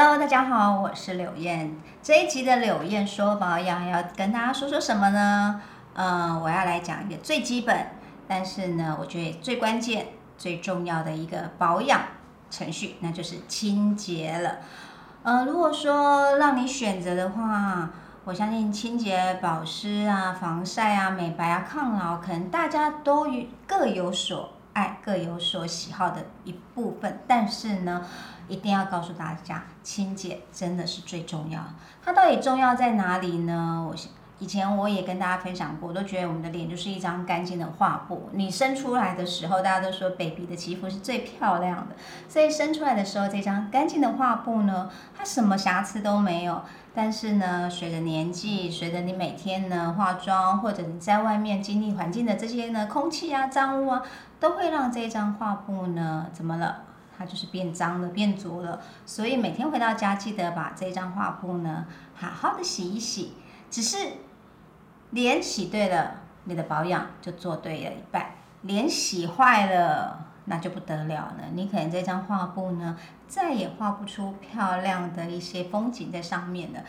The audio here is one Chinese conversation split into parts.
Hello，大家好，我是柳燕。这一集的柳燕说保养要跟大家说说什么呢？嗯，我要来讲一个最基本，但是呢，我觉得最关键、最重要的一个保养程序，那就是清洁了。呃，如果说让你选择的话，我相信清洁、保湿啊、防晒啊、美白啊、抗老，可能大家都各有所爱、各有所喜好的一部分。但是呢，一定要告诉大家，清洁真的是最重要。它到底重要在哪里呢？我以前我也跟大家分享过，我都觉得我们的脸就是一张干净的画布。你生出来的时候，大家都说 baby 的肌肤是最漂亮的，所以生出来的时候，这张干净的画布呢，它什么瑕疵都没有。但是呢，随着年纪，随着你每天呢化妆，或者你在外面经历环境的这些呢空气啊、脏污啊，都会让这张画布呢怎么了？它就是变脏了、变浊了。所以每天回到家，记得把这张画布呢好好的洗一洗。只是脸洗对了，你的保养就做对了一半。脸洗坏了，那就不得了了。你可能这张画布呢，再也画不出漂亮的一些风景在上面了。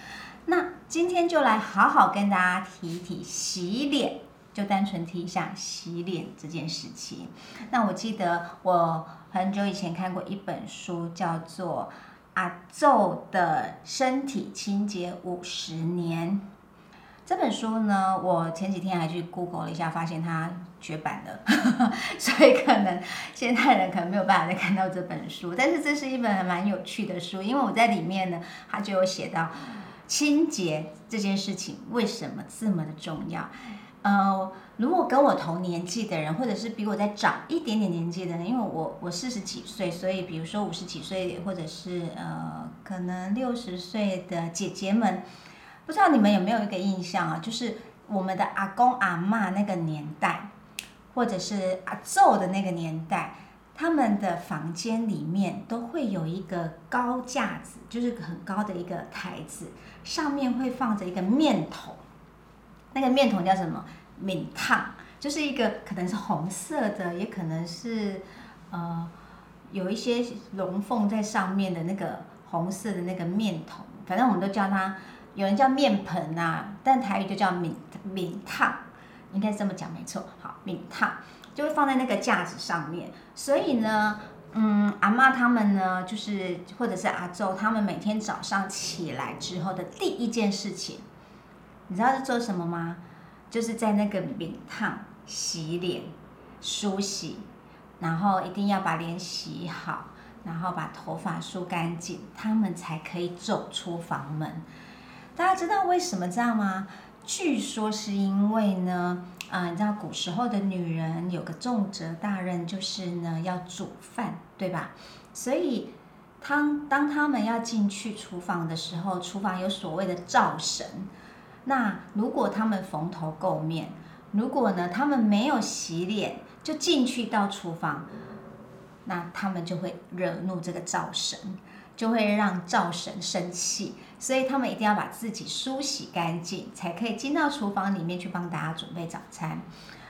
那今天就来好好跟大家提一提洗脸，就单纯提一下洗脸这件事情。那我记得我很久以前看过一本书，叫做《阿宙的身体清洁五十年》。这本书呢，我前几天还去 Google 了一下，发现它绝版了，所以可能现在人可能没有办法再看到这本书。但是这是一本蛮有趣的书，因为我在里面呢，它就有写到清洁这件事情为什么这么的重要。呃，如果跟我同年纪的人，或者是比我再长一点点年纪的人，因为我我四十几岁，所以比如说五十几岁，或者是呃可能六十岁的姐姐们。不知道你们有没有一个印象啊？就是我们的阿公阿妈那个年代，或者是阿昼的那个年代，他们的房间里面都会有一个高架子，就是很高的一个台子，上面会放着一个面桶。那个面桶叫什么？面烫，就是一个可能是红色的，也可能是呃有一些龙凤在上面的那个红色的那个面桶，反正我们都叫它。有人叫面盆呐，但台语就叫米米烫，应该这么讲没错。好，米烫就会放在那个架子上面。所以呢，嗯，阿妈他们呢，就是或者是阿周，他们每天早上起来之后的第一件事情，你知道是做什么吗？就是在那个米烫洗脸、梳洗，然后一定要把脸洗好，然后把头发梳干净，他们才可以走出房门。大家知道为什么这样吗？据说是因为呢，啊，你知道古时候的女人有个重责大任，就是呢要煮饭，对吧？所以当当他们要进去厨房的时候，厨房有所谓的灶神。那如果他们蓬头垢面，如果呢他们没有洗脸就进去到厨房，那他们就会惹怒这个灶神。就会让灶神生气，所以他们一定要把自己梳洗干净，才可以进到厨房里面去帮大家准备早餐。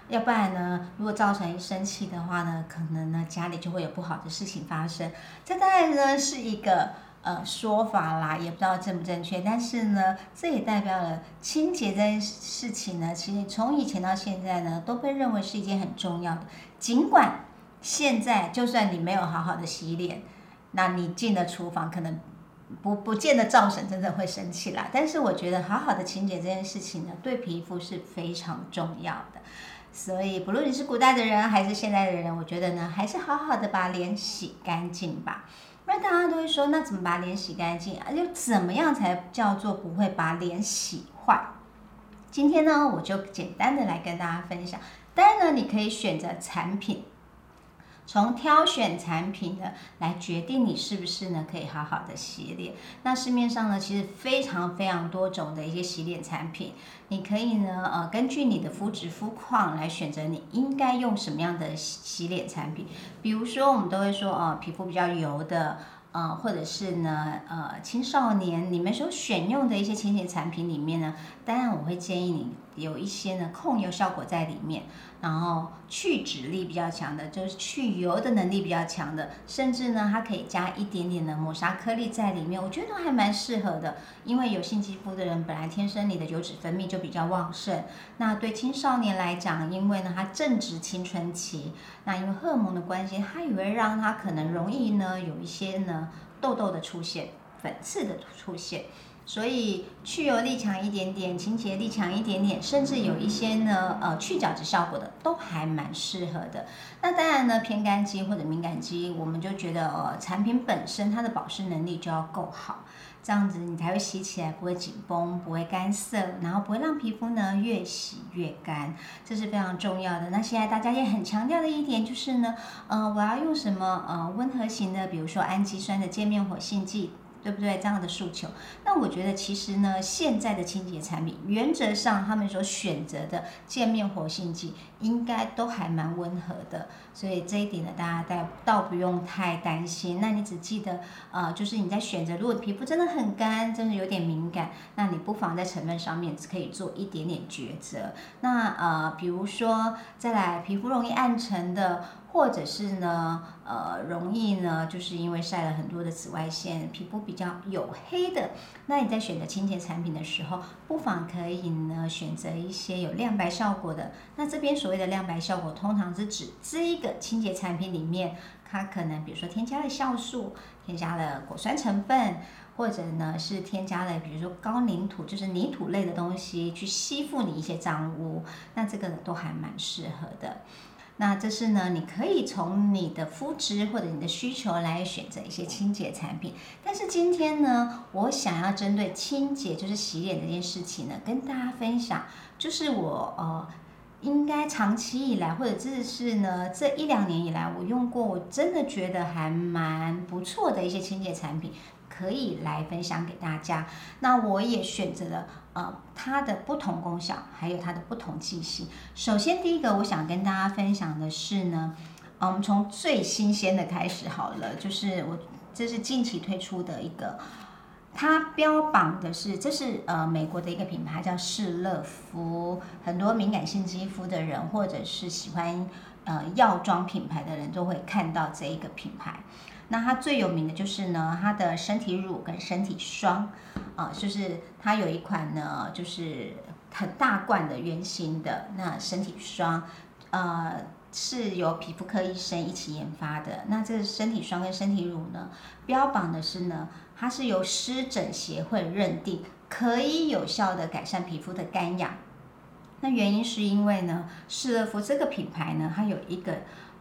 要不然呢，如果造成一生气的话呢，可能呢家里就会有不好的事情发生。这当然呢是一个呃说法啦，也不知道正不正确。但是呢，这也代表了清洁这件事情呢，其实从以前到现在呢，都被认为是一件很重要的。尽管现在就算你没有好好的洗脸。那你进了厨房，可能不不见得灶神真的会生气啦。但是我觉得好好的清洁这件事情呢，对皮肤是非常重要的。所以不论你是古代的人还是现代的人，我觉得呢，还是好好的把脸洗干净吧。不然大家都会说，那怎么把脸洗干净啊？就怎么样才叫做不会把脸洗坏？今天呢，我就简单的来跟大家分享。当然呢，你可以选择产品。从挑选产品的，来决定你是不是呢可以好好的洗脸。那市面上呢，其实非常非常多种的一些洗脸产品，你可以呢，呃，根据你的肤质肤况来选择你应该用什么样的洗脸产品。比如说，我们都会说，呃，皮肤比较油的，呃，或者是呢，呃，青少年，你们所选用的一些清洁产品里面呢，当然我会建议你有一些呢控油效果在里面，然后去脂力比较强的，就是去油的能力比较强的，甚至呢它可以加一点点的磨砂颗粒在里面，我觉得都还蛮适合的。因为油性肌肤的人本来天生你的油脂分泌就比较旺盛，那对青少年来讲，因为呢它正值青春期，那因为荷尔蒙的关系，它也会让它可能容易呢有一些呢痘痘的出现。粉刺的出现，所以去油力强一点点，清洁力强一点点，甚至有一些呢，呃，去角质效果的都还蛮适合的。那当然呢，偏干肌或者敏感肌，我们就觉得呃，产品本身它的保湿能力就要够好，这样子你才会洗起来不会紧绷，不会干涩，然后不会让皮肤呢越洗越干，这是非常重要的。那现在大家也很强调的一点就是呢，呃，我要用什么呃温和型的，比如说氨基酸的界面活性剂。对不对？这样的诉求，那我觉得其实呢，现在的清洁产品原则上他们所选择的界面活性剂应该都还蛮温和的，所以这一点呢，大家倒倒不用太担心。那你只记得，呃，就是你在选择，如果皮肤真的很干，真的有点敏感，那你不妨在成分上面可以做一点点抉择。那呃，比如说再来，皮肤容易暗沉的。或者是呢，呃，容易呢，就是因为晒了很多的紫外线，皮肤比较黝黑的，那你在选择清洁产品的时候，不妨可以呢选择一些有亮白效果的。那这边所谓的亮白效果，通常是指这一个清洁产品里面，它可能比如说添加了酵素，添加了果酸成分，或者呢是添加了比如说高凝土，就是泥土类的东西去吸附你一些脏污，那这个都还蛮适合的。那这是呢，你可以从你的肤质或者你的需求来选择一些清洁产品。但是今天呢，我想要针对清洁，就是洗脸这件事情呢，跟大家分享，就是我呃，应该长期以来，或者这是呢这一两年以来，我用过，我真的觉得还蛮不错的一些清洁产品。可以来分享给大家。那我也选择了呃它的不同功效，还有它的不同剂型。首先第一个我想跟大家分享的是呢，我们从最新鲜的开始好了，就是我这是近期推出的一个，它标榜的是这是呃美国的一个品牌叫士乐肤，很多敏感性肌肤的人或者是喜欢呃药妆品牌的人都会看到这一个品牌。那它最有名的就是呢，它的身体乳跟身体霜，啊，就是它有一款呢，就是很大罐的圆形的那身体霜，呃，是由皮肤科医生一起研发的。那这个身体霜跟身体乳呢，标榜的是呢，它是由湿疹协会认定可以有效的改善皮肤的干痒。那原因是因为呢，施乐肤这个品牌呢，它有一个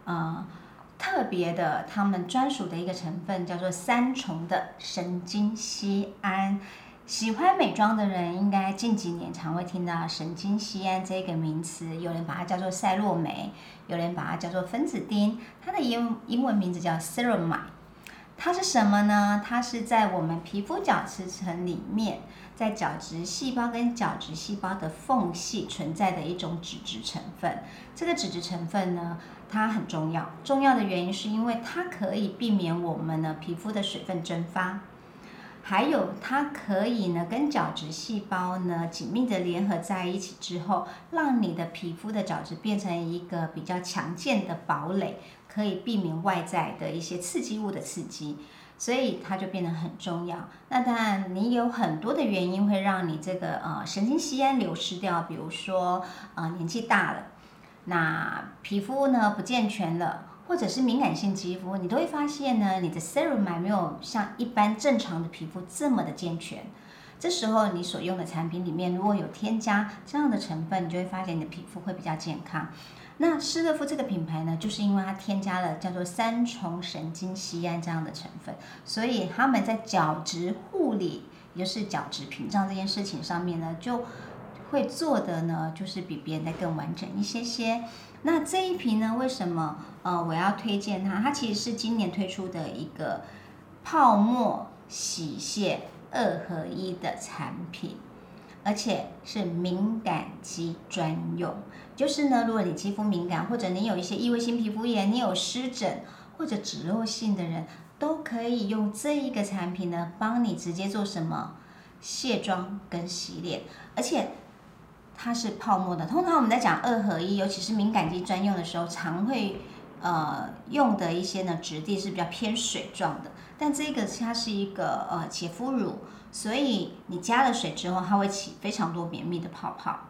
呃。特别的，他们专属的一个成分叫做三重的神经酰胺。喜欢美妆的人，应该近几年常会听到神经酰胺这个名词。有人把它叫做赛洛美，有人把它叫做分子丁。它的英英文名字叫 ceramide。它是什么呢？它是在我们皮肤角质层里面，在角质细胞跟角质细胞的缝隙存在的一种脂质成分。这个脂质成分呢，它很重要。重要的原因是因为它可以避免我们的皮肤的水分蒸发，还有它可以呢跟角质细胞呢紧密的联合在一起之后，让你的皮肤的角质变成一个比较强健的堡垒。可以避免外在的一些刺激物的刺激，所以它就变得很重要。那当然，你有很多的原因会让你这个呃神经酰胺流失掉，比如说呃年纪大了，那皮肤呢不健全了，或者是敏感性肌肤，你都会发现呢你的 serum 没有像一般正常的皮肤这么的健全。这时候你所用的产品里面如果有添加这样的成分，你就会发现你的皮肤会比较健康。那施乐肤这个品牌呢，就是因为它添加了叫做三重神经酰胺这样的成分，所以他们在角质护理，也就是角质屏障这件事情上面呢，就会做的呢，就是比别人再更完整一些些。那这一瓶呢，为什么呃我要推荐它？它其实是今年推出的一个泡沫洗卸二合一的产品。而且是敏感肌专用，就是呢，如果你肌肤敏感，或者你有一些异位性皮肤炎，你有湿疹或者脂漏性的人，都可以用这一个产品呢，帮你直接做什么卸妆跟洗脸，而且它是泡沫的。通常我们在讲二合一，尤其是敏感肌专用的时候，常会呃用的一些呢质地是比较偏水状的。但这个它是一个呃洁肤乳，所以你加了水之后，它会起非常多绵密的泡泡。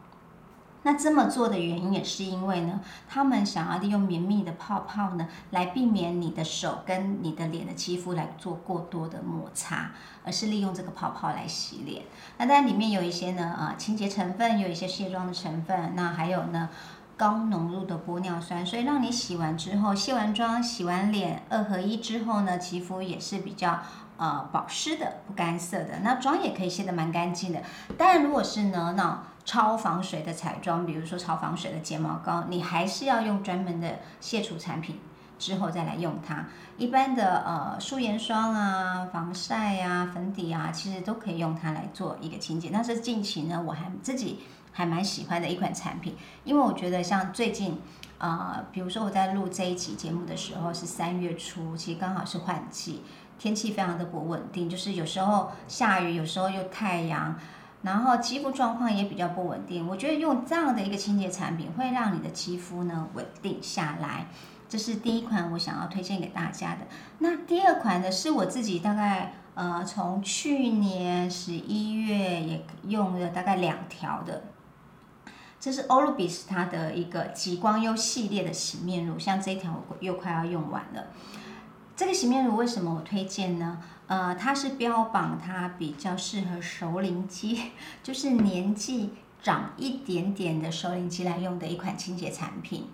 那这么做的原因也是因为呢，他们想要利用绵密的泡泡呢，来避免你的手跟你的脸的肌肤来做过多的摩擦，而是利用这个泡泡来洗脸。那当然里面有一些呢，啊，清洁成分，有一些卸妆的成分，那还有呢，高浓度的玻尿酸，所以让你洗完之后，卸完妆、洗完脸，二合一之后呢，肌肤也是比较呃保湿的，不干涩的。那妆也可以卸得蛮干净的。当然，如果是呢，那超防水的彩妆，比如说超防水的睫毛膏，你还是要用专门的卸除产品之后再来用它。一般的呃素颜霜啊、防晒啊、粉底啊，其实都可以用它来做一个清洁。但是近期呢，我还自己还蛮喜欢的一款产品，因为我觉得像最近啊，比如说我在录这一期节目的时候是三月初，其实刚好是换季，天气非常的不稳定，就是有时候下雨，有时候又太阳。然后肌肤状况也比较不稳定，我觉得用这样的一个清洁产品会让你的肌肤呢稳定下来。这是第一款我想要推荐给大家的。那第二款呢是我自己大概呃从去年十一月也用了大概两条的，这是 Orbis 它的一个极光优系列的洗面乳，像这一条又快要用完了。这个洗面乳为什么我推荐呢？呃，它是标榜它比较适合熟龄肌，就是年纪长一点点的熟龄肌来用的一款清洁产品。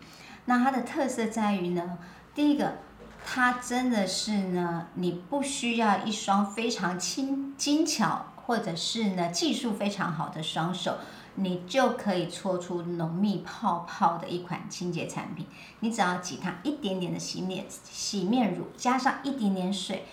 那它的特色在于呢，第一个，它真的是呢，你不需要一双非常轻精巧或者是呢技术非常好的双手，你就可以搓出浓密泡泡的一款清洁产品。你只要挤它一点点的洗面洗面乳，加上一点点水。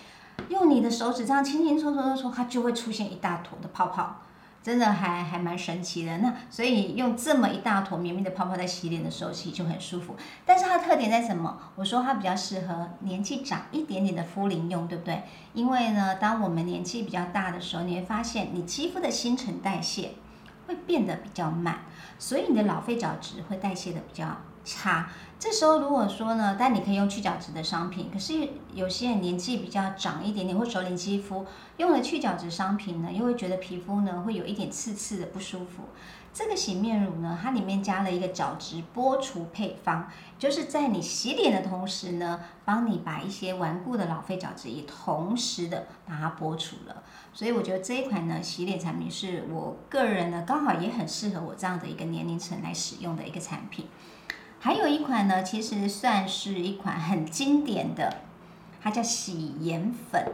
用你的手指这样轻轻搓搓搓搓，它就会出现一大坨的泡泡，真的还还蛮神奇的。那所以用这么一大坨绵密的泡泡在洗脸的时候，其实就很舒服。但是它的特点在什么？我说它比较适合年纪长一点点的肤龄用，对不对？因为呢，当我们年纪比较大的时候，你会发现你肌肤的新陈代谢会变得比较慢，所以你的老废角质会代谢的比较差。这时候如果说呢，但你可以用去角质的商品，可是有些人年纪比较长一点点或熟龄肌肤，用了去角质商品呢，又会觉得皮肤呢会有一点刺刺的不舒服。这个洗面乳呢，它里面加了一个角质剥除配方，就是在你洗脸的同时呢，帮你把一些顽固的老废角质也同时的把它剥除了。所以我觉得这一款呢洗脸产品是我个人呢刚好也很适合我这样的一个年龄层来使用的一个产品。还有一款呢，其实算是一款很经典的，它叫洗颜粉，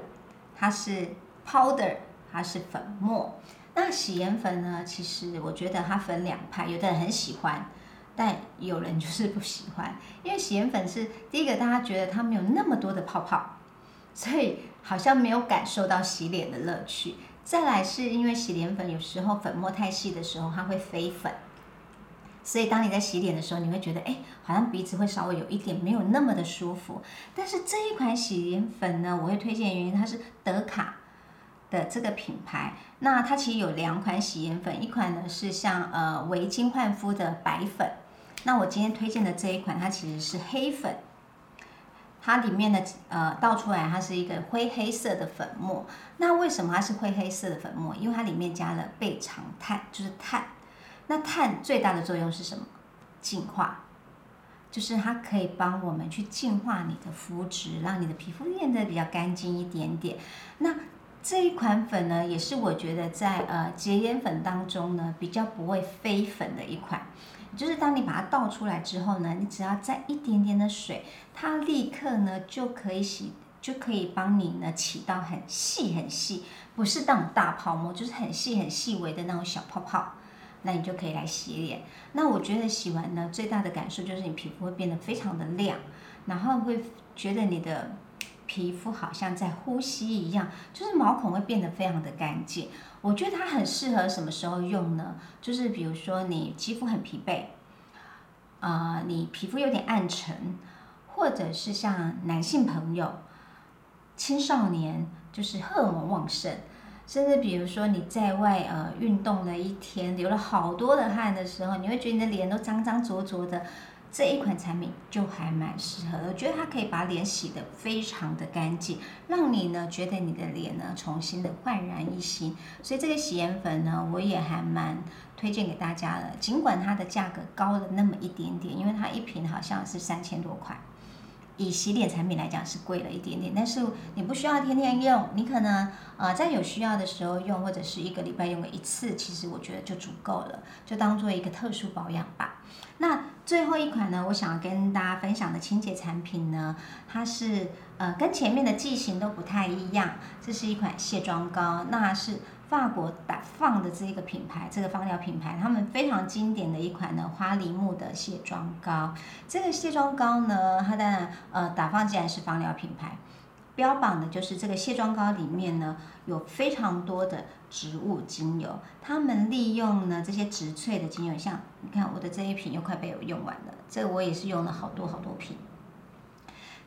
它是 powder，它是粉末。那洗颜粉呢，其实我觉得它分两派，有的人很喜欢，但有人就是不喜欢，因为洗颜粉是第一个，大家觉得它没有那么多的泡泡，所以好像没有感受到洗脸的乐趣。再来是因为洗脸粉有时候粉末太细的时候，它会飞粉。所以当你在洗脸的时候，你会觉得，哎，好像鼻子会稍微有一点没有那么的舒服。但是这一款洗脸粉呢，我会推荐原因，它是德卡的这个品牌。那它其实有两款洗颜粉，一款呢是像呃维金焕肤的白粉。那我今天推荐的这一款，它其实是黑粉。它里面的呃倒出来，它是一个灰黑色的粉末。那为什么它是灰黑色的粉末？因为它里面加了倍长炭，就是碳。那碳最大的作用是什么？净化，就是它可以帮我们去净化你的肤质，让你的皮肤变得比较干净一点点。那这一款粉呢，也是我觉得在呃洁颜粉当中呢比较不会飞粉的一款。就是当你把它倒出来之后呢，你只要再一点点的水，它立刻呢就可以洗，就可以帮你呢起到很细很细，不是那种大泡沫，就是很细很细微的那种小泡泡。那你就可以来洗脸。那我觉得洗完呢，最大的感受就是你皮肤会变得非常的亮，然后会觉得你的皮肤好像在呼吸一样，就是毛孔会变得非常的干净。我觉得它很适合什么时候用呢？就是比如说你肌肤很疲惫，啊，你皮肤有点暗沉，或者是像男性朋友、青少年，就是荷尔蒙旺盛。甚至比如说你在外呃运动了一天，流了好多的汗的时候，你会觉得你的脸都脏脏浊浊的。这一款产品就还蛮适合的，我觉得它可以把脸洗得非常的干净，让你呢觉得你的脸呢重新的焕然一新。所以这个洗颜粉呢，我也还蛮推荐给大家的，尽管它的价格高了那么一点点，因为它一瓶好像是三千多块。以洗脸产品来讲是贵了一点点，但是你不需要天天用，你可能呃在有需要的时候用，或者是一个礼拜用个一次，其实我觉得就足够了，就当做一个特殊保养吧。那最后一款呢，我想要跟大家分享的清洁产品呢，它是呃跟前面的剂型都不太一样，这是一款卸妆膏，那是。法国打放的这一个品牌，这个芳疗品牌，他们非常经典的一款呢，花梨木的卸妆膏。这个卸妆膏呢，它的呃打放既然是芳疗品牌，标榜的就是这个卸妆膏里面呢有非常多的植物精油。他们利用呢这些植萃的精油，像你看我的这一瓶又快被我用完了，这个我也是用了好多好多瓶。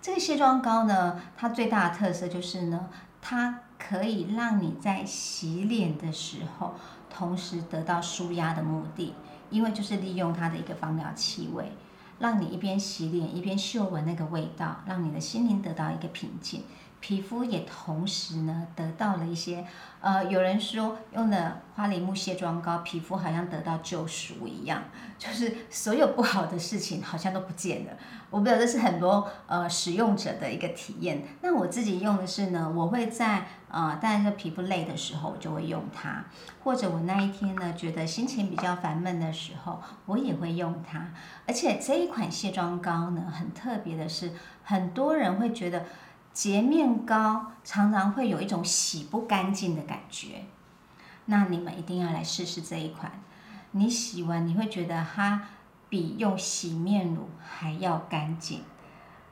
这个卸妆膏呢，它最大的特色就是呢，它。可以让你在洗脸的时候，同时得到舒压的目的，因为就是利用它的一个芳疗气味，让你一边洗脸一边嗅闻那个味道，让你的心灵得到一个平静。皮肤也同时呢得到了一些，呃，有人说用了花梨木卸妆膏，皮肤好像得到救赎一样，就是所有不好的事情好像都不见了。我不知道这是很多呃使用者的一个体验。那我自己用的是呢，我会在呃，当然是皮肤累的时候我就会用它，或者我那一天呢觉得心情比较烦闷的时候，我也会用它。而且这一款卸妆膏呢，很特别的是，很多人会觉得。洁面膏常常会有一种洗不干净的感觉，那你们一定要来试试这一款。你洗完你会觉得它比用洗面乳还要干净，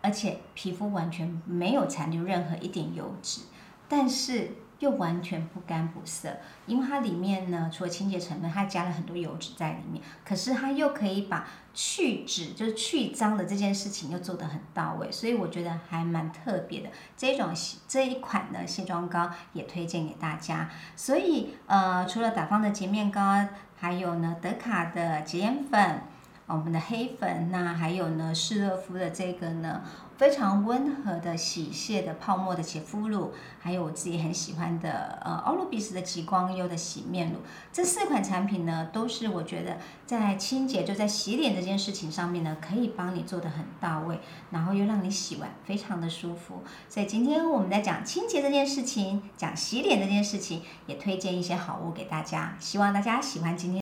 而且皮肤完全没有残留任何一点油脂，但是。又完全不干不涩，因为它里面呢，除了清洁成分，它加了很多油脂在里面。可是它又可以把去脂，就是去脏的这件事情又做得很到位，所以我觉得还蛮特别的。这种这一款的卸妆膏也推荐给大家。所以呃，除了打方的洁面膏，还有呢德卡的洁颜粉，我们的黑粉，那还有呢施乐肤的这个呢。非常温和的洗卸的泡沫的洁肤露，还有我自己很喜欢的呃欧露比斯的极光优的洗面乳，这四款产品呢，都是我觉得在清洁就在洗脸这件事情上面呢，可以帮你做的很到位，然后又让你洗完非常的舒服。所以今天我们在讲清洁这件事情，讲洗脸这件事情，也推荐一些好物给大家，希望大家喜欢今天。